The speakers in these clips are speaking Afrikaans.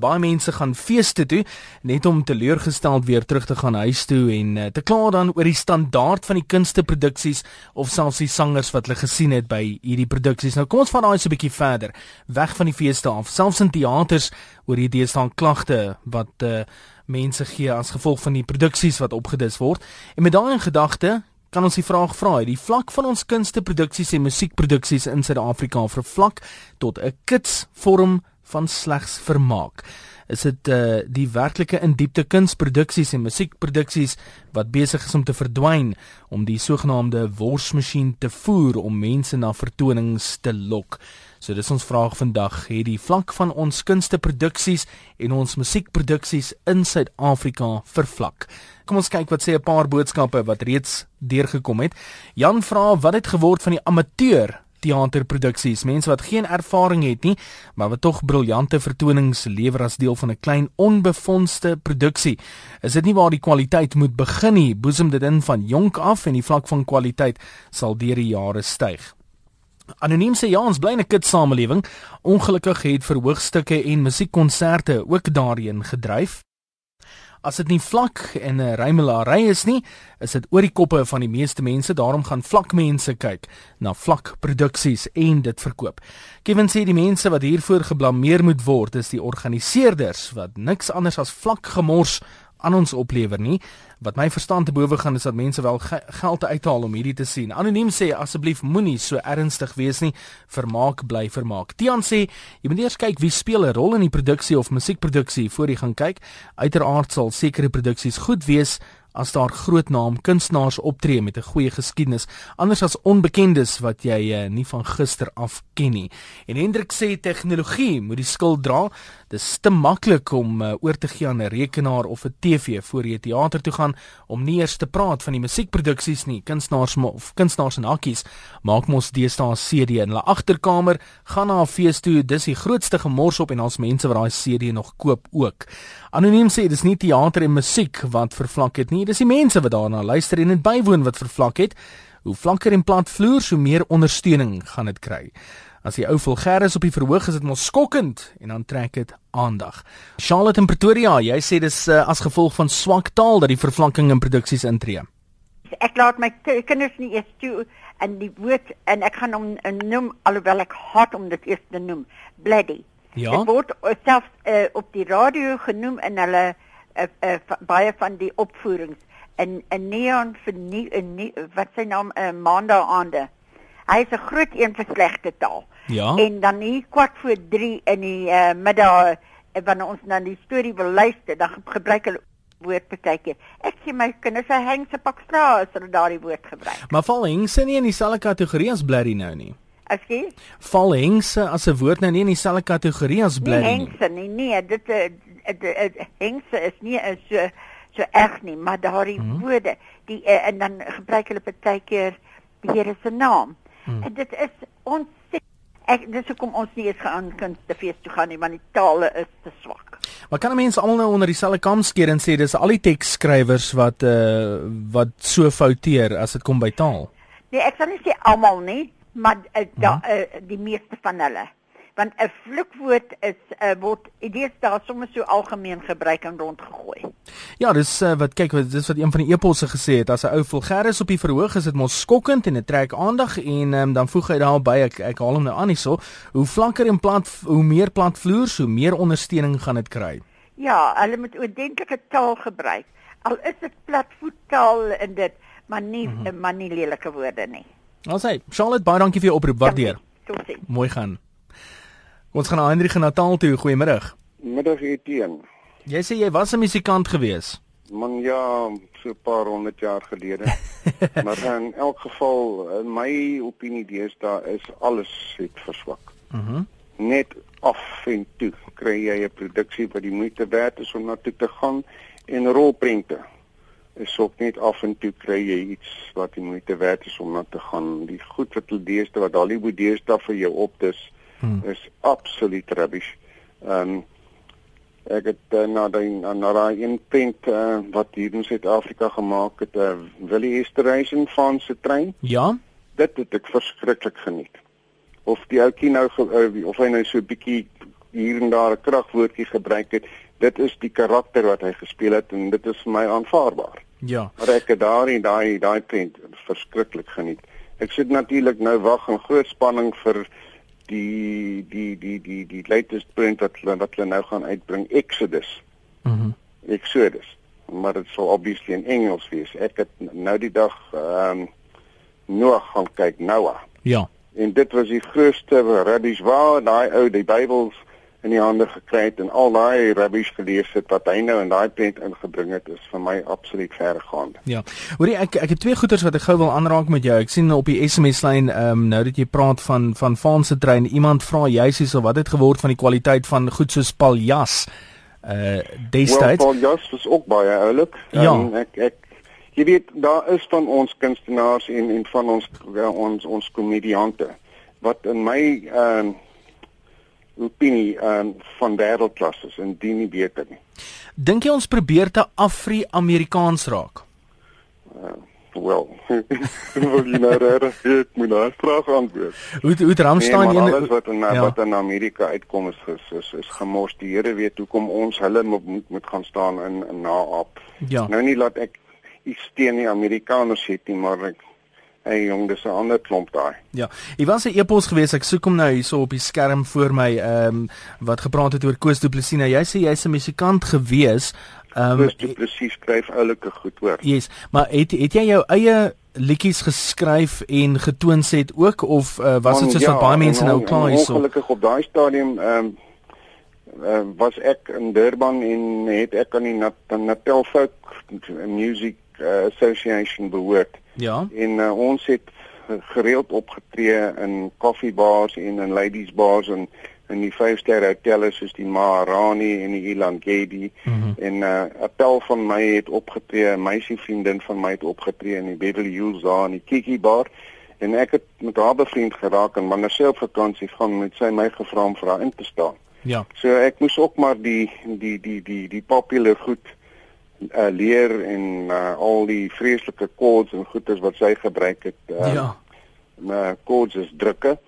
Baie mense gaan feeste toe net om teleurgesteld weer terug te gaan huis toe en uh, te kla dan oor die standaard van die kunsteproduksies of selfs die sangers wat hulle gesien het by hierdie produksies. Nou kom ons vat daai so 'n bietjie verder, weg van die feeste af. Selfs in teaters oor hierdie staan klagte wat uh, mense gee as gevolg van die produksies wat opgedis word. En met daai in gedagte kan ons die vraag vra, die vlak van ons kunsteproduksies en musiekproduksies in Suid-Afrika vervlak tot 'n kits vorm van slegs vermaak. Is dit uh die werklike in diepte kunsproduksies en musiekproduksies wat besig is om te verdwyn om die sogenaamde worsmasjien te voer om mense na vertonings te lok. So dis ons vraag vandag, het die vlak van ons kunsteproduksies en ons musiekproduksies in Suid-Afrika vervlak. Kom ons kyk wat sê 'n paar boodskappe wat reeds deurgekom het. Jan vra wat het geword van die amateur teaterproduksies, mense wat geen ervaring het nie, maar wat tog briljante vertonings lewer as deel van 'n klein onbefondste produksie. Is dit nie waar die kwaliteit moet begin nie? Boesem dit in van jonk af en die vlak van kwaliteit sal deur die jare styg. Anoniem sê ja, ons bly in 'n kit samelewing. Ongelukkig het verhoogstukke en musiekkonserte ook daarin gedryf. As dit nie vlak en 'n rymelary is nie, is dit oor die koppe van die meeste mense. Daarom gaan vlak mense kyk na vlak produksies en dit verkoop. Kevin sê die mense wat hiervoor geblameer moet word, is die organiseerders wat niks anders as vlak gemors aan ons oplewer nie. Wat my verstand te bowe gaan is dat mense wel ge geld uithaal om hierdie te sien. Anoniem sê asseblief moenie so ernstig wees nie. Vermaak bly vermaak. Tian sê jy moet eers kyk wie speel 'n rol in die produksie of musiekproduksie voor jy gaan kyk. Uiteraard sal sekere produksies goed wees as daar groot naam kunstenaars optree met 'n goeie geskiedenis anders as onbekendes wat jy uh, nie van gister af ken nie. En Hendrik sê tegnologie moet die skuld dra. Dit is te maklik om uh, oor te gee aan 'n rekenaar of 'n TV voor jy teater toe gaan om nie eers te praat van die musiekproduksies nie. Kunstenaars of kunstenaars en hakkies maak mos deesdae CD in hulle agterkamer, gaan na 'n fees toe, dis die grootste gemors op en ons mense wat daai CD nog koop ook. Anoniem sê dis nie teater en musiek wat vervlak het nie, dis die mense wat daarna luister en dit bywoon wat vervlak het. Hoe vlakker en plat vloer, so meer ondersteuning gaan dit kry. As die ou vulgêr is op die verhoog, is dit mos skokkend en dan trek dit aandag. Charlotte in Pretoria, jy sê dis uh, as gevolg van swak taal dat die vervlakking in produksies intree. Ek laat my kinders nie eers toe en die woord en ek gaan hom noem alhoewel ek haat om dit eers te noem, bloody. Ja. Dit word self uh, op die radio genoem in hulle uh, uh, baie van die opvoerings in 'n neon vir nie in nie wat sy naam 'n uh, maandag aande. Hy is 'n groot een vir slegte taal. Ja. En dan hier kwart voor 3 in die uh, middag uh, wanneer ons na die storie wil luister, dan gebruik hulle woord partykeer. Ek sê my kinders hy hang se pak straat as hulle daardie woord gebruik. Maar val hengse nie in dieselfde kategorie as blerry nou nie. Jy val hengse as 'n woord nou nie in dieselfde kategorie as blerry nie. Hengse nie, nee, dit dit hengse is nie so so erg nie, maar daardie hmm. woorde, die uh, en dan gebruik hulle partykeer die Here se naam. Hmm. En dit is ons ek dis hoekom ons nie eens gaan kunstefees toe gaan nie want die tale is te swak. Maar kan mense almal nou onder dieselfde kam skeer en sê dis al die teksskrywers wat uh wat so fouteer as dit kom by taal? Nee, ek sal nie sê almal nie, maar uh, da, uh, die meeste van hulle want 'n vloekwoord is uh, word idees daar sommer so algemeen gebruik en rondgegooi. Ja, dis uh, wat kyk wat dis wat een van die eposse gesê het as 'n ou vulgêr is op die verhoog is dit mos skokkend en dit trek aandag en um, dan voeg hy daarby ek ek haal hom nou aan hierso hoe vlakker en plat hoe meer plat vloer so meer ondersteuning gaan dit kry. Ja, hulle moet oordentlike taal gebruik. Al is dit platvoettaal en dit maar nie mm -hmm. maar nie lelike woorde nie. Alsai, Charlotte, baie dankie vir jou oproep. Waardeer. Mooi gaan. Ons gaan na Hendrik in Natal toe. Goeiemôre. Middag Etienne. Jy sê jy was 'n musikant gewees. Man ja, so 'n paar honderd jaar gelede. maar in elk geval, in my opinie deesdae is alles het verswak. Mhm. Mm Net af en toe kry jy 'n produksie wat die moeite werd is om na toe te gaan en rolprente. Is ook net af en toe kry jy iets wat die moeite werd is om na te gaan. Die goed wat hulle deesdae wat Hollywood deesdae vir jou opdis hmm. is absoluut rubbish. Ehm um, ek het uh, na die na daai een prent uh, wat hier in Suid-Afrika gemaak het, 'n uh, eh, Willie Esterhazy van se trein. Ja. Dit het ek verskriklik geniet. Of die ouetjie nou uh, of hy nou so 'n bietjie hier en daar 'n kragwoordjie gebruik het, dit is die karakter wat hy gespeel het en dit is vir my aanvaarbaar. Ja. Maar ek het daai daai daai prent verskriklik geniet. Ek sit natuurlik nou wag in groot spanning vir die die die die die latest print wat hulle wat hulle nou gaan uitbring Exodus. Mhm. Mm Exodus. Maar dit sal obviously in Engels wees. Ek het nou die dag ehm um, Noah gaan kyk Noah. Ja. En dit was die grootste rubbish waar daai ou die Bybels in die hande gekry het en al daai rubbish gelees het wat hy nou in daai prent ingebring het is vir my absoluut verregaand. Ja. Hoorie ek ek het twee goeters wat ek gou wil aanraak met jou. Ek sien op die SMS lyn ehm um, nou dat jy praat van van Faanse trein, iemand vra juis hierso wat het geword van die kwaliteit van goed soos Paljas uh destyds. Well, Paljas was ook baie oulik. Ja. Um, ek ek jy weet daar is van ons kunstenaars en en van ons ja, ons ons komediante wat in my ehm um, opinie um, van wêreldklas is en dien nie beter nie. Dink jy ons probeer te Afri-Amerikaans raak? Uh, wel, wil jy nou reg weet, moet nou vraag antwoord. Hoe hoe Ramstein nee, alles wat in ja. wat in Amerika uitkom is is is, is gemors. Die Here weet hoekom ons hulle moet moet, gaan staan in, in naap. Ja. Nou nie laat ek iets teen die Amerikaners sê nie, maar ek Hey jong, dis 'n ander klomp daai. Ja. Hier was 'n e-pos gewees. Ek soek hom nou hierso op die skerm voor my ehm um, wat gepraat het oor Koos Du Plessis. Nou, jy sê jy's 'n musikant gewees. Ehm um, Koos Du Plessis skryf oulike goed hoor. Yes, maar het het jy jou eie liedjies geskryf en getoon set ook of uh, was dit soos ja, wat baie mense nou klaar hierso? Ongelukkig op daai stadium ehm um, uh, was ek in Durban en het ek aan die Nat Natal Folk Music uh, Association behoort. Ja. En uh, ons het gereeld opgetree in koffiebars en in ladies bars en in die vyfsterre hotelle soos die Maharani en die Ilan Gedi mm -hmm. en 'n uh, appel van my het opgetree, 'n meisievriendin van my het opgetree in die Beverly Hills daar in die Kiki bar en ek het met haar bevriend geraak en wanneer sy op vakansie gaan met sy my gevra om vir haar in te staan. Ja. So ek moes ook maar die die die die die popular goed uh, leer en uh, al die vreeslike chords en goeters wat sy gebruik het. Uh, ja. Maar chords is drukke.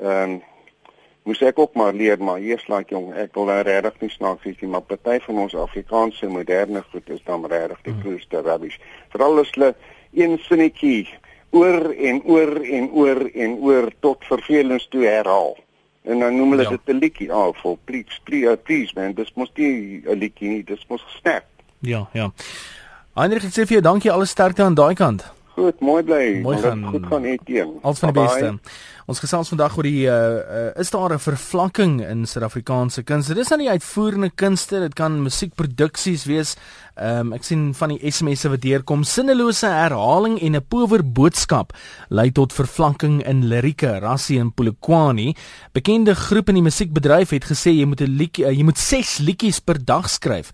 Ehm um, moes ek ook maar leer maar eers laat jong ek wil nou regtig nie snaaks wees nie maar party van ons Afrikaanse moderne goed is dan regtig die grootste mm. rubbish. Veral as hulle een sinnetjie oor en oor en oor en oor tot vervelings toe herhaal. En dan noem hulle ja. dit 'n liedjie af oh, vir please please please man dis mos nie 'n liedjie nie dis mos gesnap. Ja, ja. Heinrich, ek sê vir jou dankie alles sterkte aan daai kant. Goed, mooi bly. Mooi gaan. Goed gaan net teen. Alles van die beste. Ons gesels vandag oor die uh, uh is daar 'n vervlakking in Suid-Afrikaanse kunste? Dis aan die uitvoerende kunste, dit kan musiekproduksies wees. Ehm um, ek sien van die SMS'e wat deurkom, sinnelose herhaling en 'n power boodskap lei tot vervlakking in lirieke. Rassie en Polokwane, bekende groep in die musiekbedryf het gesê jy moet 'n liedjie, uh, jy moet 6 liedjies per dag skryf.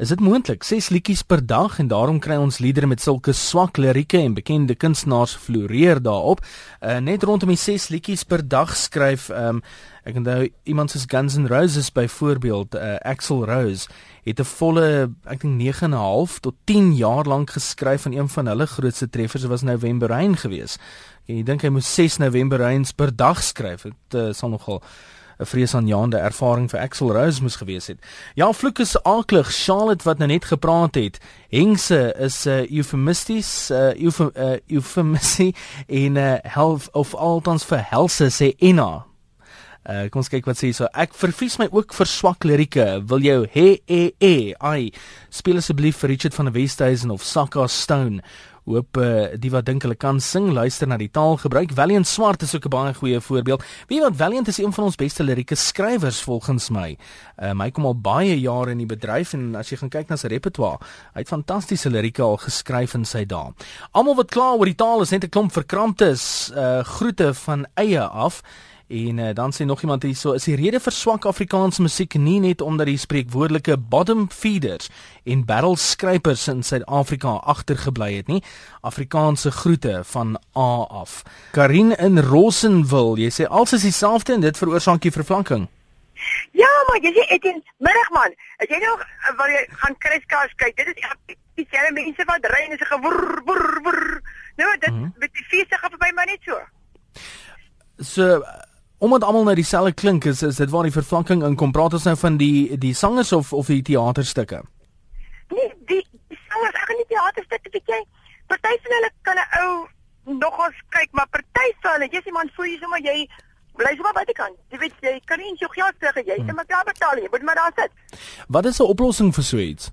Is dit moontlik? 6 liedjies per dag en daarom kry ons liedere met sulke swak lirieke en bekende kunstenaars floreer daarop. Uh, net rondom die 6 liedjies per dag skryf um, ek onthou iemand soos Guns N' Roses byvoorbeeld, uh, Axl Rose het 'n volle ek dink 9 en 'n half tot 10 jaar lank geskryf aan een van hulle grootste treffers was November Rain geweest. En jy dink hy moet 6 November Rains per dag skryf. Dit uh, sal nogal 'n vreesaanjaende ervaring vir Axel Rose moes gewees het. Ja, vloek is aaklig. Charlotte wat nou net gepraat het. Hengse is 'n uh, euphemisties, 'n uh, euphem, uh, euphemisy in 'n uh, health of altans vir helse sê Enna. Uh, kom ons kyk wat sê so. Ek vervies my ook vir swak lirieke. Wil jou he e e ai speel asseblief vir Richard van der Westhuizen of Sakka Stone. Hoop uh, die wat dink hulle kan sing, luister na die taalgebruik. Valiant Swart is ook 'n baie goeie voorbeeld. Weet jy wat Valiant is een van ons beste lirieke skrywers volgens my. Uh, hy kom al baie jare in die bedryf en as jy gaan kyk na sy repertoire, hy het fantastiese lirieke al geskryf in sy dae. Almal wat kla oor die taal is net 'n klomp verkramptes. Uh, groete van eie af. En uh, dan sê nog iemand hierso is die rede vir swak Afrikaanse musiek nie net omdat die spreekwoordelike bottom feeders en barrel skrypers in Suid-Afrika agtergebly het nie. Afrikaanse groete van A af. Karin in Rossenwil, jy sê alles is dieselfde en dit veroorsaak die vervlanking. Ja, maar jy sê dit in middagman. As jy nog wil jy gaan kriskars kyk, dit is dieselfde mense wat ry en is gewoer woer woer. Nou dit mm -hmm. met die feeste gaan verby maar net so. So Omdat almal nou dieselfde klink, is is dit waar die vervlakking inkom. Praat ons nou van die die sangers of of die teaterstukke? Nee, die, die sangers, ek gaan nie teaterstukke weet jy. Party van hulle kan 'n ou nogals kyk, maar party van hulle, jy sê man, voel jy sommer jy bly sommer buitekant. Jy weet jy kan nie in jou geld terug, jy het maar klaar betaal, jy moet maar daar sit. Wat is 'n oplossing vir so iets?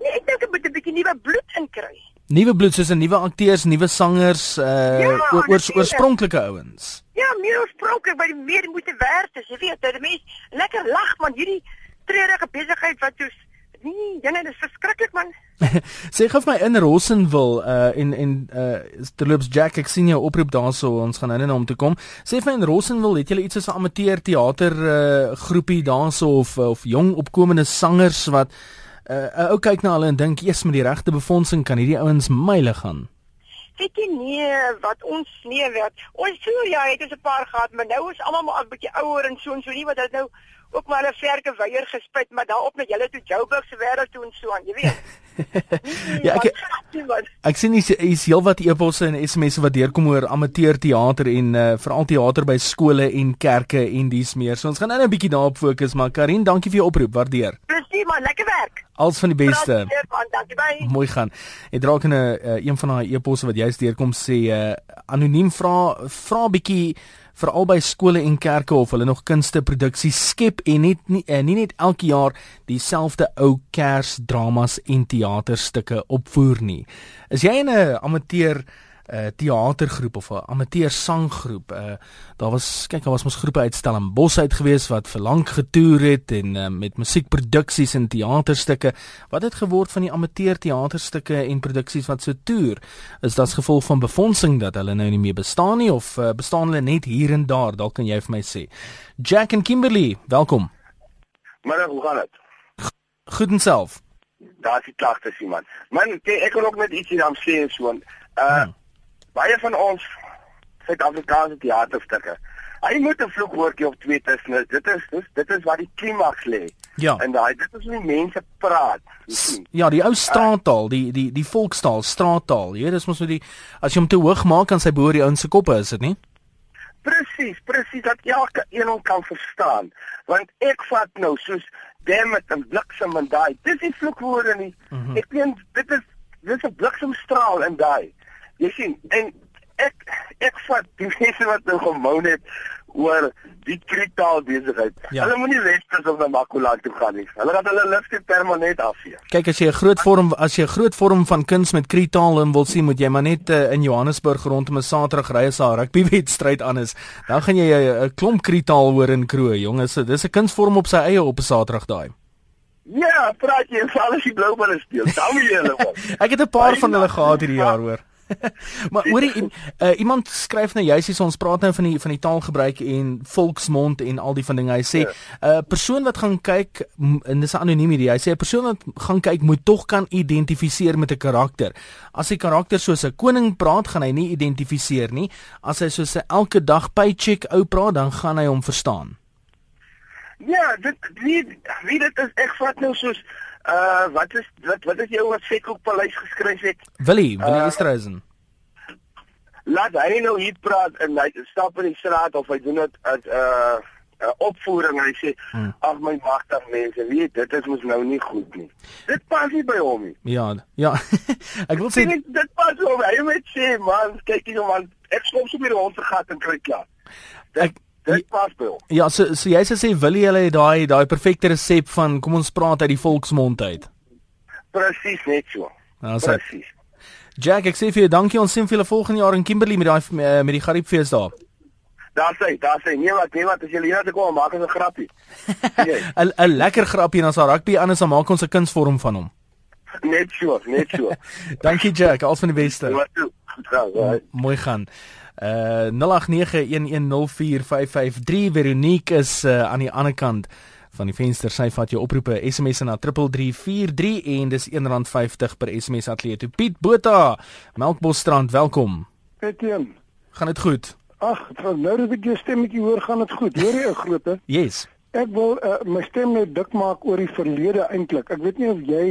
Nee, ek dink ek moet 'n bietjie nuwe bloed inkry. Nuwe bloed soos 'n nuwe akteurs, nuwe sangers, uh Ja, oor, oor, natuurlijk. oorspronklike ouens. Ja, meer oorspronklik by die meer moeite werd is. Jy weet, dat die mens lekker lag man, hierdie treurige besigheid wat soos nee, dinge dis verskriklik man. Sê gou vir my in Rossenwil uh en en uh terloops Jack ek sien jou oproep daarso ons gaan nou net na hom toe kom. Sê vir my in Rossenwil het julle iets soos 'n amateur teater uh groepie daarso of of jong opkomende sangers wat uh 'n ou kyk na hulle en dink eers met die regte befondsing kan hierdie ouens myle gaan. Weet jy nee, wat ons nee wat. Ons so ja, het ons 'n paar gehad, maar nou is almal maar 'n bietjie ouer en so en so nie wat dit nou ook maar 'n verke weier gespit, maar daarop met julle toe Joburg se wêreld toe en so aan, jy weet. Ja, ek- ek sien hier's hier's heelwat e-posse en SMS'e wat deurkom oor amateur teater en uh veral teater by skole en kerke en dis meer. So ons gaan nou 'n bietjie daarop fokus, maar Karin, dankie vir jou oproep. Waardeer. Presies man, lekker werk. Als van die beste. Dankie. Mooi gaan. Ek raak in 'n uh, een van daai e-posse wat juist deurkom sê uh, anoniem vra vra bietjie veral by skole en kerke of hulle nog kunsteproduksies skep en net nie, uh, nie net elke jaar dieselfde ou kersdramas en teaterstukke opvoer nie. Is jy 'n amateur uh teatergroep of 'n amateur sanggroep. Uh daar was kyk, daar was mos groepe uit Stellenbosch uit gewees wat vir lank getoer het en uh, met musiekproduksies en teaterstukke. Wat het geword van die amateur teaterstukke en produksies wat so toer? Is dit as gevolg van befondsing dat hulle nou nie meer bestaan nie of uh, bestaan hulle net hier en daar? Dalk kan jy vir my sê. Jack en Kimberley, welkom. Maar hoe gaan dit? Goed en self. Daar's die klagtes iemand. Man, kyk, ek wil ook net ietsie dan sê en so. Uh Hmm. Baie van ons Suid-Afrikaanse teaterstukke. Hy moet 'n vloekwoordjie of twee tussen. is. Dit is dis dit is waar die klimaks lê. Ja. En daai dit is hoe mense praat. Ja, die ou straattaal, die die die volkstaal, straattaal. Jy weet, dis mos so die as jy hom te hoog maak kan sy behoor die ouens se koppe, is dit nie? Presies, presies dat elke een hom kan verstaan. Want ek vat nou soos damn it en bliksem en daai. Dis nie vloekwoorde nie. Mm. -hmm. Ek weet dit is dis 'n bliksemstraal in daai. Jy sien, en ek ek vat die mense wat nou gemoun het oor die kritaal besigheid. Ja. Hulle moenie Weskus of na Makula toe gaan nie. Hulle gaan hulle lifte permanent afvee. Kyk as jy 'n groot vorm as jy 'n groot vorm van kuns met kritaal wil sien, moet jy maar net uh, in Johannesburg rondom 'n Saterdag ry as 'n rugbywedstryd aan is. Dan gaan jy 'n 'n klomp kritaal hoor in Kroë, jonges. Dis 'n kunsvorm op sy eie op 'n Saterdag daai. Ja, praat jy van alles die bloubulle speel. Dan moet jy hulle hoor. Ek het 'n paar van hulle gehad hierdie jaar hoor. maar hoorie uh, iemand skryf nou juist hier ons praat nou van die van die taalgebruik en volksmond en al die van dinge. Hy sê 'n Ja. uh, persoon wat gaan kyk en dis 'n anoniem hierdie. Hy sê 'n persoon wat gaan kyk moet tog kan identifiseer met 'n karakter. As die karakter soos 'n koning praat, gaan hy nie identifiseer nie. As hy soos 'n elke dag paycheck ou praat, dan gaan hy hom verstaan. Ja, dit wie wie dit is ek vat nou soos uh wat is wat wat is jou wat Sekko Paleis geskryf het? Willie, Willie Uh, Esterhuizen. Laat hy nou hier praat en hy stap in die straat of hy doen dit at uh 'n opvoering en hy sê Hmm. ag my magtig mense, weet dit is mos nou nie goed nie. Dit pas nie by hom nie. Ja, ja. ek wil sê dit dit pas hom. Hy moet sê man, kyk hier man, ek skop so by die hond se gat en kry klaar. Dit Ek- dit pas by hom. Ja, so so jy sê sê Willie hulle het daai daai perfekte resep van kom ons praat uit die volksmond uit. Presies net so. Nou sê Presies. Jack, ek sê vir jou dankie. Ons sien vir julle volgende jaar in Kimberley met daai eh, met die Gariepfees daar. Daar sê, daar sê, nee wat, nee wat, as jy hier toe kom, maak ons 'n grappie. Nee. 'n 'n lekker grappie en as daar rugby is, dan maak ons 'n kunsvorm van hom. Net so, net so. Dankie Jack, al van die beste. Wat toe? Ja, ja. Mooi gaan. Uh 0891104553 Veronique is uh, aan die ander kant van die venster. Sy vat jou oproepe SMS na 3343 en dis R1.50 per SMS atleet. Piet Botha, Melkbosstrand, welkom. Etienne. Gaan dit goed? Ag, nou dat ek jou stemmetjie hoor, gaan dit goed. Hoor jy ou groote? Yes. Ek wil uh, my stem net dik maak oor die verlede eintlik. Ek weet nie of jy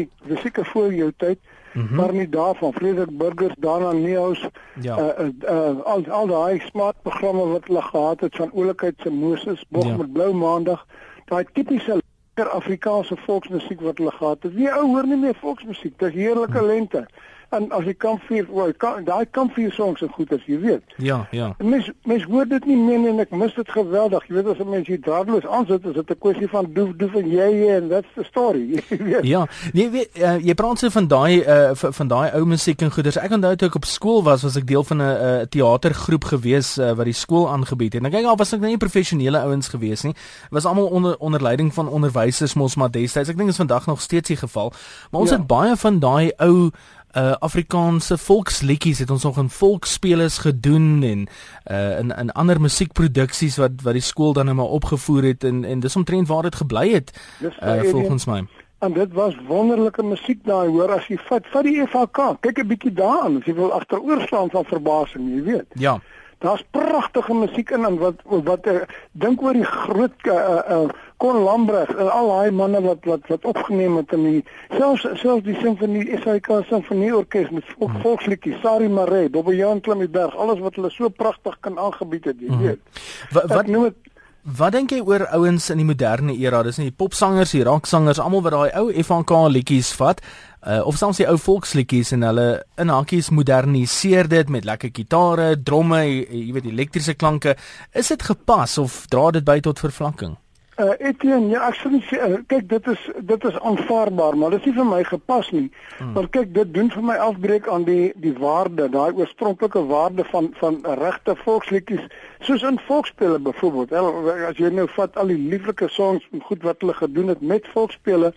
seker voor jou tyd Mm -hmm. maar nie daarvan Frederik Burgers daarna Neus ja uh, uh, uh, al al daai smart programme wat hulle gehad het van oulikheid se Moses bog ja. met blou maandag daai tipiese lekker Afrikaanse volksmusiek wat hulle gehad het. Wie ou hoor nie meer volksmusiek. Dis heerlike hm. lente en as jy kampvuur wou kan daai kampvuur songs en goed as jy weet. Ja, ja. Mens mens hoor dit nie meer en ek mis dit geweldig. Jy weet as 'n mens hier draadloos aansit, is dit 'n kwessie van doef doef en jy en that's the story. ja. Nee, weet, uh, jy praat so van daai uh, van daai ou musiek en goeders. Ek onthou toe ek op skool was, was ek deel van 'n uh, teatergroep gewees uh, wat die skool aangebied het. En ek kyk al was ek nou nie professionele ouens gewees nie. Was almal onder onder leiding van onderwysers mos maar destyds. Ek dink is vandag nog steeds die geval. Maar ons ja. het baie van daai ou uh Afrikaanse volksliedjies het ons nog in volksspelers gedoen en uh in in ander musiekproduksies wat wat die skool dan nou maar opgevoer het en en dis omtrent waar dit gebly het uh volgens my. En dit was wonderlike musiek daai hoor as jy vat vat die FHK kyk 'n bietjie daaraan as jy wil agteroor van verbasing jy weet. Ja. Daar's pragtige musiek in en wat wat uh, dink oor die groot uh uh Kon Lambreg en al daai manne wat wat wat opgeneem het in die selfs selfs die simfonie SAK simfonie orkes met volk, mm. volksliedjies Sari Maree, Bobbejaan Klimberg, alles wat hulle so pragtig kan aangebied het, jy mm. weet. Wat wat noem dit Wat dink jy oor ouens in die moderne era? Dis nie die popsangers, die rocksangers, almal wat daai ou FNK liedjies vat, uh, of soms die ou volksliedjies en hulle in hakkies moderniseer dit met lekker gitare, dromme, jy weet elektriese klanke. Is dit gepas of dra dit by tot vervlakking? Uh Etienne, ja, ek sê uh, kyk dit is dit is aanvaarbaar, maar dit is nie vir my gepas nie. Hmm. Want kyk, dit doen vir my afbreek aan die die waarde, daai oorspronklike waarde van van regte volksliedjies, soos in volksspele byvoorbeeld. As jy nou vat al die lieflike songs en goed wat hulle gedoen het met volksspele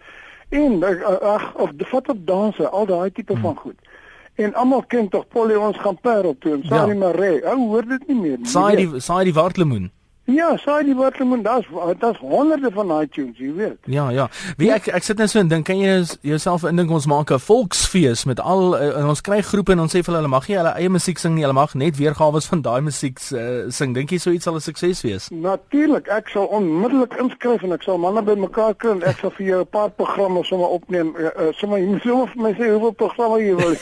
en uh, ag of die vat op danse, al daai tipe hmm. van goed. En almal ken tog Polly ons gaan parel toe, Sari ja. Maree. Ou hoor dit nie meer nie. Saai die saai die wartlemoen. Ja, saai die waterlemoen, daar's daar's honderde van daai tunes, jy weet. Ja, ja. Wie ek ek sit net so en dink, kan jy jouself indink ons maak 'n volksfees met al uh, ons kry groepe en ons sê vir hulle mag jy hulle eie musiek sing nie, hulle mag net weergawe van daai musiek uh, sing. Dink jy so iets sal 'n sukses wees? Natuurlik, ek sal onmiddellik inskryf en ek sal manne bymekaar kry en ek sal vir jou 'n paar programme sommer opneem. Uh, uh, sommer jy moet vir my sê hoeveel programme jy wil.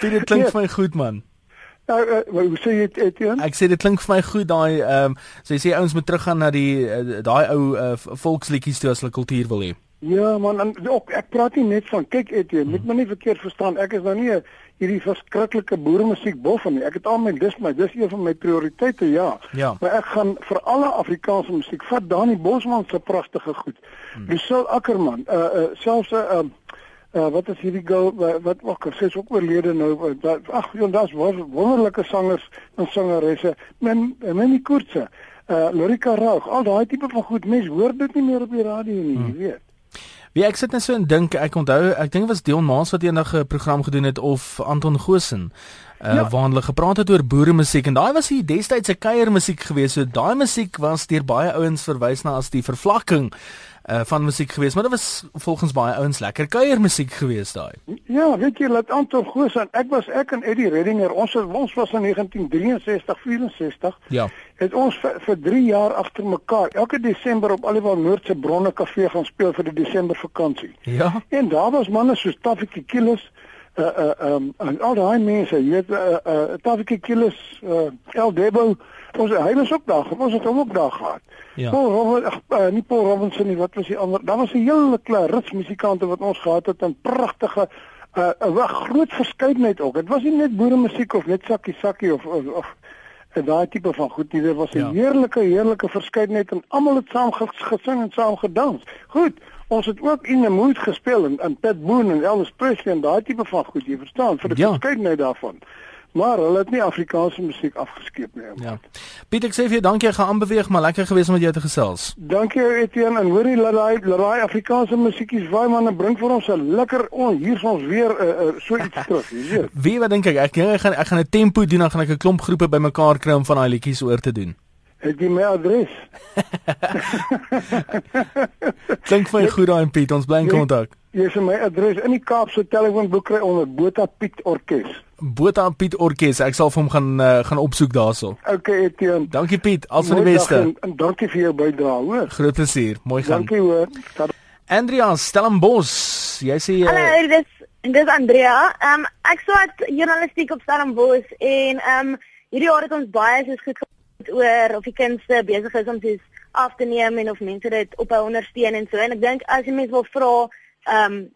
Dit klink vir my goed man. Nou, uh, hoe sê jy dit, Etienne? Ek sê dit klink vir my goed daai ehm um, so jy sê ouens moet teruggaan na die uh, daai ou uh, volksliedjies toe as hulle kultuur wil hê. Ja man, en, ook, ek praat nie net van kyk Etienne, moet hmm. my nie verkeerd verstaan. Ek is nou nie hierdie verskriklike boeremusiek bof van nie. Ek het al my dis my dis een van my prioriteite, ja. ja. Maar ek gaan vir alle Afrikaanse musiek vat Dani Bosman se pragtige goed. Hmm. Lucille Ackerman, uh, uh selfs 'n uh, uh, Uh, wat is hierdie girl wat ook sy is ook oorlede nou ag joh daar's wonderlike sangers en sangeresse men Minnie Koortse uh Lorika Raug al daai tipe van goed mens hoor dit nie meer op die radio nie hmm. weet Wie ek sit net so en dink ek onthou ek dink was Dion Maas wat eendag 'n program gedoen het of Anton Gosen uh ja. waar hulle gepraat het oor boere musiek en daai was die destydse kuiermusiek geweest so daai musiek was deur baie ouens verwys na as die vervlakking uh, van musiek geweest, maar dit was volgens baie ouens lekker kuiermusiek geweest daai. Ja, weet jy, laat Anton Goos en ek was ek en Eddie Reddinger, ons het, ons was in 1963, 64. Ja. Het ons vir, vir 3 jaar agter mekaar elke Desember op Aliwal Noordse Bronne Kafee gaan speel vir die Desember vakansie. Ja. En daar was manne soos Tafikie Killis uh uh um en al daai mense, jy weet uh uh Tafikie Killis, uh El Debo, ons hy was ook daar, ons het hom ook daar gehad. Ja. Paul Robinson, uh, nie Paul Robinson nie, wat was die ander? Daar was 'n hele klare rits musikante wat ons gehad het en pragtige 'n uh, groot verskeidenheid ook. Dit was nie net boere musiek of net sakkie sakkie of of, of daai tipe van goed nie. Dit was 'n ja. heerlike heerlike verskeidenheid en almal het saam gesing en saam gedans. Goed. Ons het ook in 'n mood gespeel en, en Pat Boone en Elvis Presley en daai tipe van goed, jy verstaan, vir die ja. verskeidenheid daarvan maar hulle het nie Afrikaanse musiek afgeskeep nie. Ja. Piet ek sê vir jou dankie, gaan aanbeweeg, maar lekker gewees om met jou te gesels. Dankie Etienne en hoorie laat daai laat daai Afrikaanse musiekies vaai man en bring vir ons 'n lekker on hier vir ons weer uh, uh, so iets terug, jy weet. Wie wat dink ek? Ek dink ek gaan ek gaan 'n tempo doen, dan gaan ek 'n klomp groepe bymekaar kry om van daai liedjies oor te doen. Het jy my adres? Klink vir goed daai Piet, ons bly in kontak. Jy sê my adres in die Kaapse telefoonboek kry onder Botha Piet Orkees. Botha Piet Orkees. Ek sal vir hom gaan uh, gaan opsoek daarso. Okay, Etienne. Dankie Piet. Al van die beste. En, en dankie vir jou bydrae, hoor. Groot plesier. Mooi gaan. Dankie hoor. Tada. Andrea Stellenbos. Jy sê uh, Hallo, dis dis Andrea. Ehm um, ek swaat journalistiek op Stellenbos en ehm um, hierdie jaar het ons baie soos goed oor of die kinders besig is om soos af te neem en of mense dit op hou ondersteun en so en ek dink as jy mense wil vra ehm um,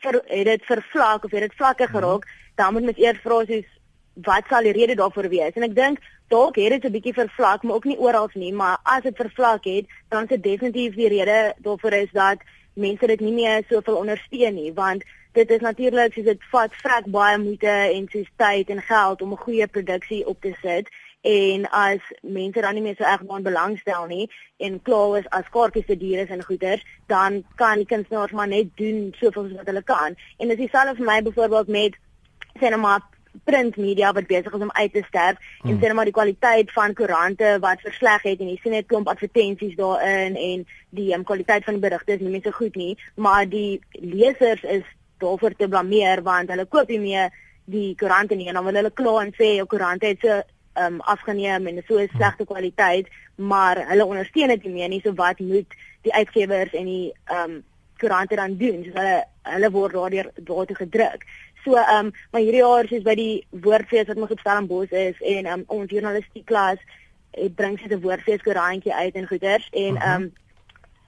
vir het dit vervlak of het dit vlakke mhm. geraak, mm -hmm. dan moet mens eers vra soos wat sal die rede daarvoor wees? En ek dink dalk het dit 'n bietjie vervlak, maar ook nie oral nie, maar as dit vervlak het, dan is dit definitief die rede daarvoor is dat mense dit nie meer soveel ondersteun nie, want dit is natuurlik soos dit vat vrek baie moeite en soos tyd en geld om 'n goeie produksie op te sit en as mense dan nie meer so erg daaraan belangstel nie en klaar is as kaartjies vir diere en goeders, dan kan die kunstenaars maar net doen soveel wat hulle kan. En dis dieselfde vir my byvoorbeeld met cinema print media wat besig is om uit te sterf hmm. en sien maar die kwaliteit van koerante wat versleg het en jy sien net klomp advertensies daarin en die um, kwaliteit van die berigte is nie meer so goed nie, maar die lesers is daarvoor te blameer want hulle koop nie meer die koerante nie en dan wil hulle kla en sê jou koerante het so um afgeneem en so 'n slegte kwaliteit, maar hulle ondersteun dit nie meer nie, so wat moet die uitgewers en die um koerante dan doen? So hulle hulle word daardeur daartoe gedruk. So um maar hierdie jaar soos by die woordfees wat ons op Stellenbosch is en um ons journalistiek klas het bring sy 'n woordfees koerantjie uit en goeders en um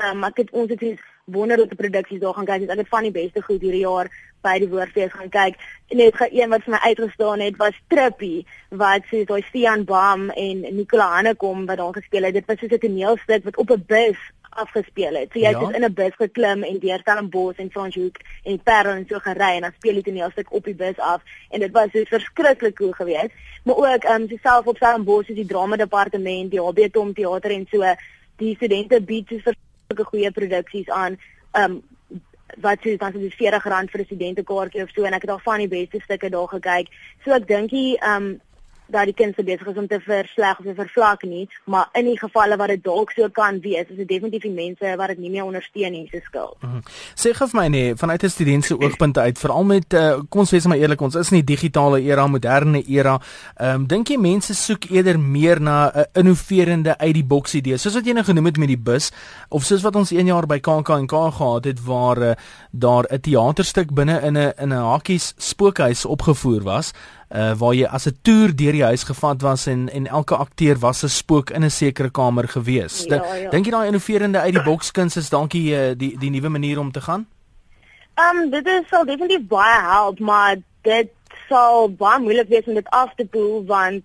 um ek het ons het wonderlike produksies daar gaan kyk. Ek het van die beste goed hierdie jaar by die woordfees gaan kyk. Net ge een wat vir my uitgestaan het was Trippy wat so daai Stian Bam en Nicola Hanekom wat daar gespeel het. Dit was so 'n toneelstuk wat op 'n bus afgespeel het. So jy ja. het in 'n bus geklim en deur Stellenbosch en Franshoek en Parel en so gery en dan speel die toneelstuk op die bus af en dit was so verskriklik cool geweest. Maar ook ehm um, self op Stellenbosch is die drama departement, die HB Tom teater en so die studente bied so sulke goeie produksies aan. Um wat sê dan is dit R40 vir 'n studentekaartjie of so en ek het al van die beste stukke daar gekyk. So ek dink die um dat die kinders besig is om te versleg of te vervlak nie, maar in die gevalle wat dit dalk so kan wees, is dit definitief die mense wat dit nie meer ondersteun nie se skuld. Mm -hmm. Sê vir my nee, vanuit 'n student se oogpunt uit, veral met uh, kom ons wees maar eerlik, ons is in die digitale era, moderne era. Ehm um, dink jy mense soek eerder meer na 'n uh, innoverende uit die boks idee, soos wat jy nou genoem het met die bus of soos wat ons een jaar by KAK&K gehad het waar uh, daar 'n teaterstuk binne in 'n in 'n hakies spookhuis opgevoer was uh waar jy as 'n toer deur die huis gevat was en en elke akteur was 'n spook in 'n sekere kamer gewees. Ja, ja. Dink jy daai innoverende uit die bokskuns is dankie uh, die die nuwe manier om te gaan? Ehm um, dit is sal definitief baie help, maar dit sal baie moeilik wees om dit af te poel want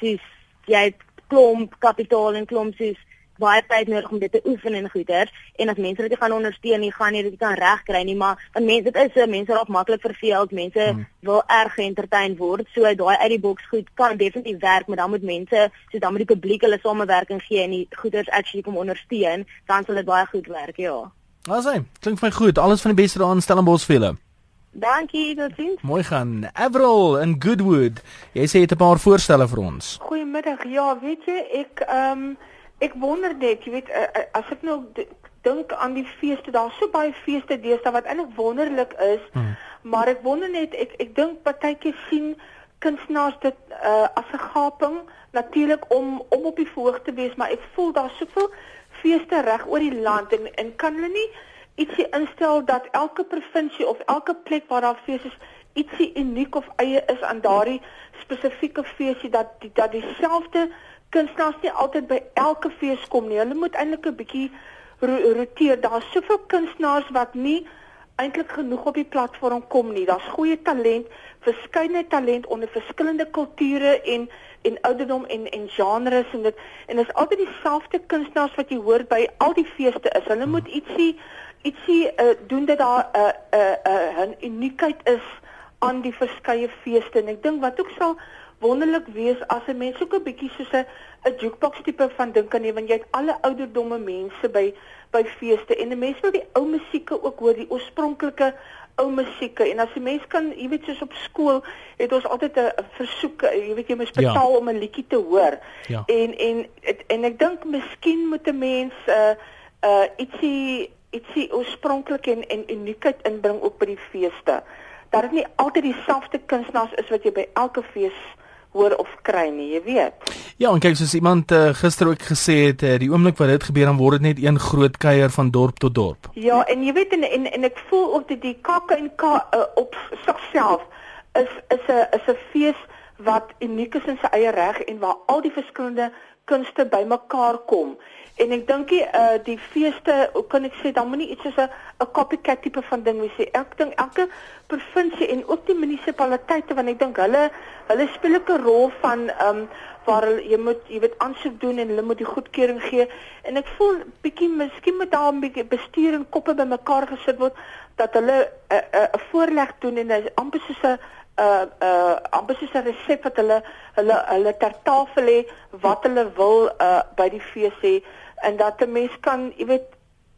sies jy het klomp kapitaal en klomp sies baie tyd nodig om dit te oefen en goeie en as mense dit gaan ondersteun nie gaan nie dit kan regkry nie maar want mense dit is so mense raak maklik verveeld mense hmm. wil erg geëntertain word so daai uit die boks goed kan definitief werk maar dan moet mense so dan moet die publiek hulle samewerking gee en die goeders actually kom ondersteun dan sal dit baie goed werk ja Asai klink vir my goed alles van die beste daar in Stellenbosch vir julle Dankie, totsiens. Mooi gaan. Avril in Goodwood. Jy sê jy het 'n paar voorstelle vir ons. Goeiemiddag. Ja, weet jy, ek ehm um, ek wonder net, jy weet, uh, uh, as ek nou dink aan die feeste, daar's so baie feeste deesdae wat eintlik wonderlik is, hmm. maar ek wonder net ek ek dink partykeer sien kunstenaars dit uh, as 'n gaping natuurlik om om op die voorg te wees, maar ek voel daar's soveel feeste reg oor die land en en kan hulle nie ietsie instel dat elke provinsie of elke plek waar daar fees is ietsie uniek of eie is aan daardie spesifieke feesie dat die, dat dieselfde kunstenaars nie altyd by elke fees kom nie. Hulle moet eintlik 'n bietjie ro roteer. Daar's soveel kunstenaars wat nie eintlik genoeg op die platform kom nie. Daar's goeie talent, verskeie talent onder verskillende kulture en en ouderdom en en genres en dit en dit is altyd dieselfde kunstenaars wat jy hoor by al die feeste is. Hulle moet ietsie ietsie uh, doen dat daar 'n uh, 'n uh, 'n uh, uniekheid is aan die verskeie feeste en ek dink wat ook sal wonderlik wees as 'n mens ook 'n bietjie soos 'n 'n jukebox tipe van ding kan hê want jy het alle ouderdomme mense by by feeste en 'n mens wil die ou musieke ook hoor die oorspronklike ou musieke en as 'n mens kan jy weet soos op skool het ons altyd 'n versoek jy weet jy moet betaal ja. om 'n liedjie te hoor ja. en en het, en ek dink miskien moet 'n mens 'n uh, uh, ietsie ietsie oorspronklik en en uniekheid inbring ook by die feeste. Dat dit nie altyd dieselfde kunstenaars is wat jy by elke fees hoor of kry nie, jy weet. Ja, en kyk soos iemand uh, gister ook gesê het, uh, die oomblik wat dit gebeur dan word dit net een groot kuier van dorp tot dorp. Ja, en jy weet en en, en ek voel ook dat die KAK&K uh, op sigself is is 'n is 'n fees wat uniek is in sy eie reg en waar al die verskillende kunste bymekaar kom. En ek dink die uh die feeste, kan ek sê, dan moenie iets soos 'n 'n copycat tipe van ding wees nie. Ek dink elke provinsie en ook die munisipaliteite want ek dink hulle hulle speel 'n rol van um waar hulle jy moet jy weet aansoek doen en hulle moet die goedkeuring gee. En ek voel bietjie miskien moet daar 'n bietjie bestuur en koppe bymekaar gesit word dat hulle 'n uh, 'n uh, voorleg doen en amper soos 'n uh uh amper soos 'n resep wat hulle hulle hulle ter tafel lê wat hulle wil uh by die fees hê. En dat 'n mens kan, jy weet,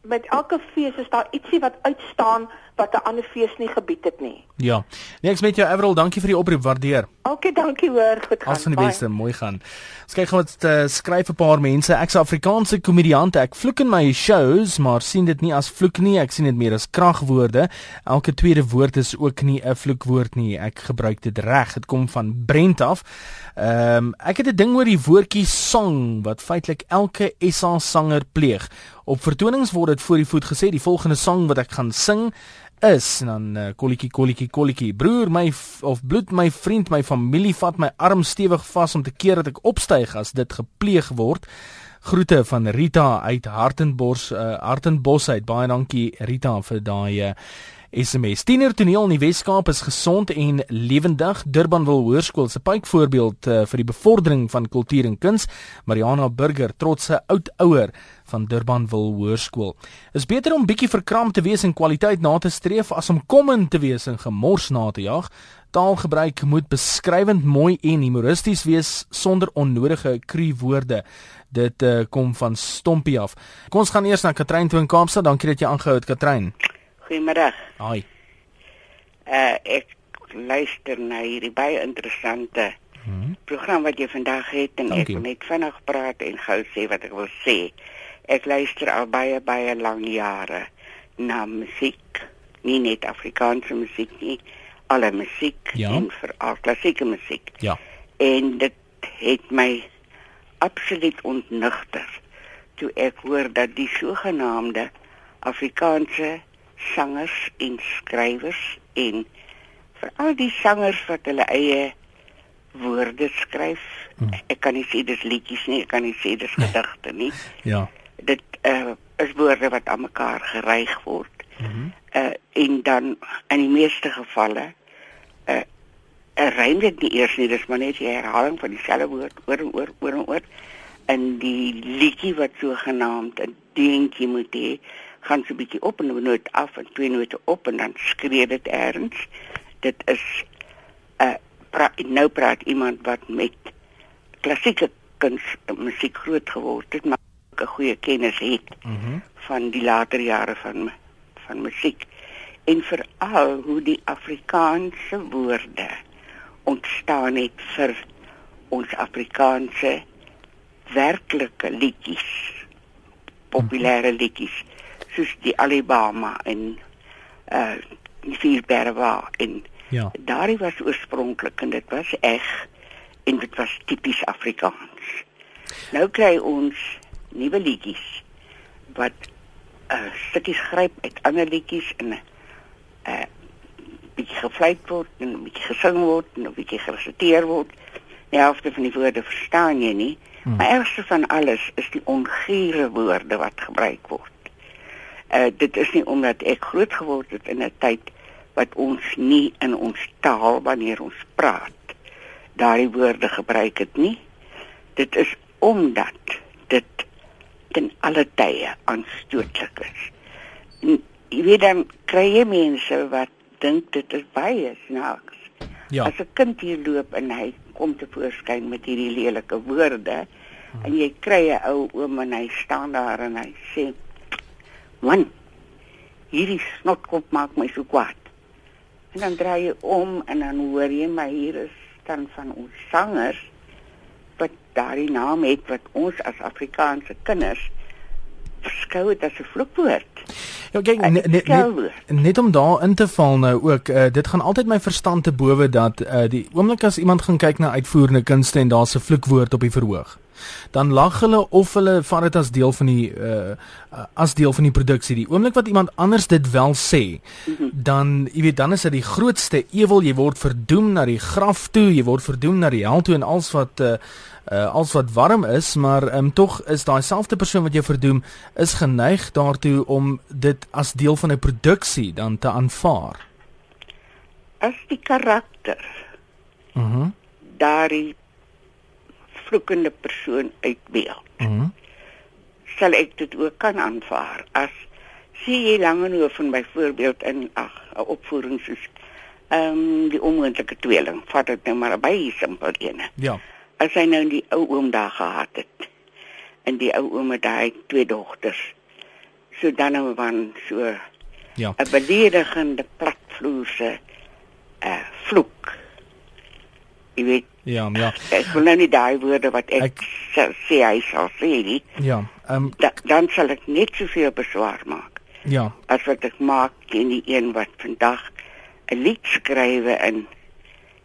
met elke fees is daar ietsie wat uitstaan wat 'n ander fees nie gebied het nie. Ja. Nee, ek met jou Everal, dankie vir die oproep, waardeer. Okay, dankie hoor, goed gaan. As van die beste, mooi gaan. Ons kyk gou wat uh, skryf 'n paar mense. Ek's 'n Afrikaanse komediant. Ek vloek in my shows, maar sien dit nie as vloek nie. Ek sien dit meer as kragwoorde. Elke tweede woord is ook nie 'n vloekwoord nie. Ek gebruik dit reg. Dit kom van Brent af. Ehm um, ek het 'n ding oor die woordjie song wat feitelik elke SA sanger pleeg. Op vertonings word dit voor die voet gesê die volgende sang wat ek gaan sing is en dan uh, kolletjie kolletjie kolletjie broer my of bloed my vriend my familie vat my arm stewig vas om te keer dat ek opstyg as dit gepleeg word groete van Rita uit Hartenbos uh, Hartenbos uit baie dankie Rita vir daai uh, SMS. Tiener toneel in die Wes-Kaap is gesond en lewendig. Durbanville Hoërskool se pype voorbeeld uh, vir die bevordering van kultuur en kuns. Mariana Burger, trotse oud ouer van Durbanville Hoërskool. Is beter om bietjie verkram te wees en kwaliteit na te streef as om kommen te wees en gemors na te jag. Taalgebruik moet beskrywend mooi en humoristies wees sonder onnodige kru woorde. Dit uh, kom van Stompie af. Kom ons gaan eers na Katrein toe in Kaapstad. Dankie dat jy aangehou het, Katrein. Goeiemiddag. Hi. Uh ek luister na hierdie baie interessante hmm. program wat jy vandag het en Dankie. ek wil net vinnig praat en gou sê wat ek wil sê. Ek luister al baie baie lang jare na musiek, nie net Afrikaanse musiek nie, alle musiek ja. en veral klassieke musiek. Ja. En dit het my absoluut ontnigter toe ek hoor dat die sogenaamde Afrikaanse sangers en skrywers en vir al die sangers wat hulle eie woorde skryf. Hmm. Ek kan nie sê dis liedjies nie, ek kan nie sê dis gedigte nie. ja. Dit uh, is woorde wat aan mekaar geryg word. Mm uh en dan in die meeste gevalle uh er rym dit nie eers nie, dis maar net 'n herhaling van dieselfde woord oor en oor oor en oor. En die liedjie wat so genaamd 'n deentjie moet hê, gaan so 'n bietjie op en 'n noot af en twee note op en dan skree dit erns. Dit is 'n uh, pra nou praat iemand wat met klassieke kuns musiek groot geword het, maar 'n goeie kennis het mm -hmm. van die later jare van van musiek en veral hoe die Afrikaanse woorde ontstaan het vir ons Afrikaanse werklike liedjies populêre liedjies soos die Alabama en uh die Vierberwa en ja. daardie was oorspronklik en dit was eg en dit was tipies Afrikaans. Nou kry ons nuwe liedjies wat uh stukkies gryp uit ander liedjies en uh bietjie gefluit word en bietjie gesing word en bietjie geresiteer word. Die helfte van die woorde verstaan jy nie, hmm. maar ergste van alles is die ongure woorde wat gebruik word. Uh dit is nie omdat ek groot geword het in 'n tyd wat ons nie in ons taal wanneer ons praat daardie woorde gebruik het nie. Dit is omdat dit ten alle tye aanstootlik is. En, jy weet dan kry jy mense wat dink dit is baie snaaks. Ja. As 'n kind hier loop en hy kom te voorskyn met hierdie lelike woorde hmm. en jy kry 'n ou oom en hy staan daar en hy sê Man, hierdie snotkop maak my so kwaad. En dan draai jy om en dan hoor jy my hier is dan van ons sangers wat daardie naam het wat ons as Afrikaanse kinders beskou het as 'n vloekwoord. Ja, kyk net net net, net om daar in te val nou ook, uh, dit gaan altyd my verstand te bowe dat uh, die oomblik as iemand gaan kyk na uitvoerende kunste en daar's 'n vloekwoord op die verhoog dan lag hulle of hulle vat dit as deel van die uh as deel van die produksie. Die oomblik wat iemand anders dit wel sê, dan jy weet dan is dit die grootste ewel. Jy word verdoem na die graf toe, jy word verdoem na die hel toe en alles wat uh uh als wat warm is, maar um, tog is daai selfde persoon wat jou verdoem is geneig daartoe om dit as deel van 'n produksie dan te aanvaar. As die karakter. Mhm. Uh daardie vloekende persoon uitbeeld. Mm sal ek dit ook kan aanvaar as sien jy Langehoven byvoorbeeld in ag 'n opvoering soos ehm um, die onmoontlike tweeling, vat dit nou maar by simpel ene. Ja. As hy nou die ou oom daar gehad het en die ou oom het daai twee dogters. So dan nou van so ja. 'n beledigende platvloerse 'n uh, eh, vloek. Jy weet Ja, ja. Ek wil nou nie daai woorde wat ek, ek sê hy sal sê nie. Ja. Ehm um, da, dan sal ek net soveel beswaar maak. Ja. As wat ek maak teen die een wat vandag 'n lied skrywe in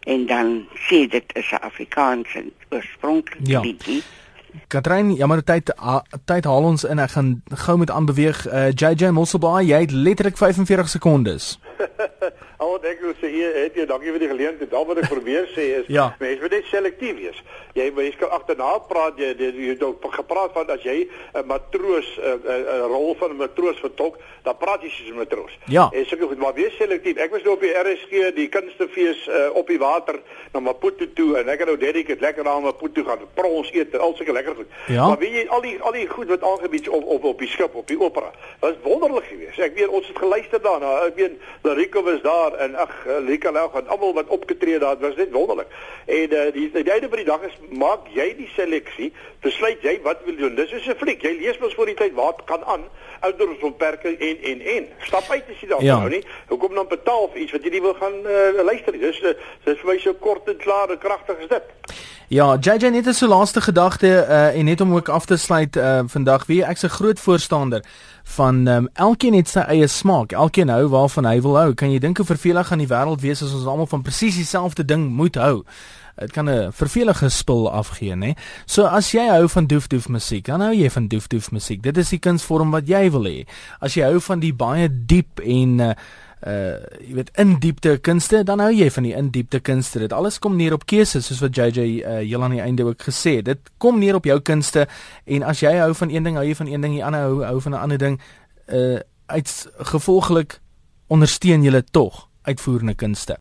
en dan sê dit is 'n Afrikaanse oorspronklike ja. liedjie. Katrein, jammer tyd tyd haal ons in. Ek gaan gou met aanbeweeg. Uh, eh, JJ Mosselbaai, jy het letterlik 45 sekondes. Al wat ek wil sê, het jy dankie vir die geleentheid. Al wat ek probeer sê is ja. mense moet net selektief wees. Jy mens kan agterna praat jy jy het ook gepraat van as jy 'n matroos 'n rol van 'n matroos vertolk, dan praat jy soos 'n matroos. Ja. En seker goed, maar wees selektief. Ek was nou op die RSG, die kunstefees uh, op die water na Maputo toe en ek het nou dedicated lekker na Maputo gaan prons eet en al sulke lekker goed. Ja. Maar weet jy al die al die goed wat aangebied op op op die skip op die opera. Was wonderlik geweest. Ek weet ons het geluister daarna. Ek weet Larico was daar en ag Lika nou gaan almal wat opgetree daar was net wonderlik. En uh, die die einde van die dag is maak jy die seleksie, besluit jy wat wil doen. Dis is 'n fliek. Jy lees mos voor die tyd wat kan aan ouderdomsbeperking en en en. Stap uit as jy daar ja. nou nie. Hoekom dan betaal vir iets wat jy nie wil gaan uh, luister nie. Dis uh, dis vir my so kort en klaar en kragtig is dit. Ja, JJ net 'n so laaste gedagte uh, en net om ook af te sluit uh, vandag, wie ek's 'n groot voorstander van um, elkeen het sy eie smaak. Elkeen hou waarvan hy wil hou. Kan jy dink hoe vervelig gaan die wêreld wees as ons almal van presies dieselfde ding moet hou? Dit kan 'n vervelige spul afgee, né? So as jy hou van doef doef musiek, dan hou jy van doef doef musiek. Dit is die kunsvorm wat jy wil hê. As jy hou van die baie diep en uh, uh jy weet in diepte kunste dan hou jy van die in diepte kunste. Dit alles kom neer op keuse soos wat JJ uh heel aan die einde ook gesê het. Dit kom neer op jou kunste en as jy hou van een ding hou jy van een ding die ander hou hou van 'n ander ding. Uh uit gevolglik ondersteun jy tog uitvoerende kunste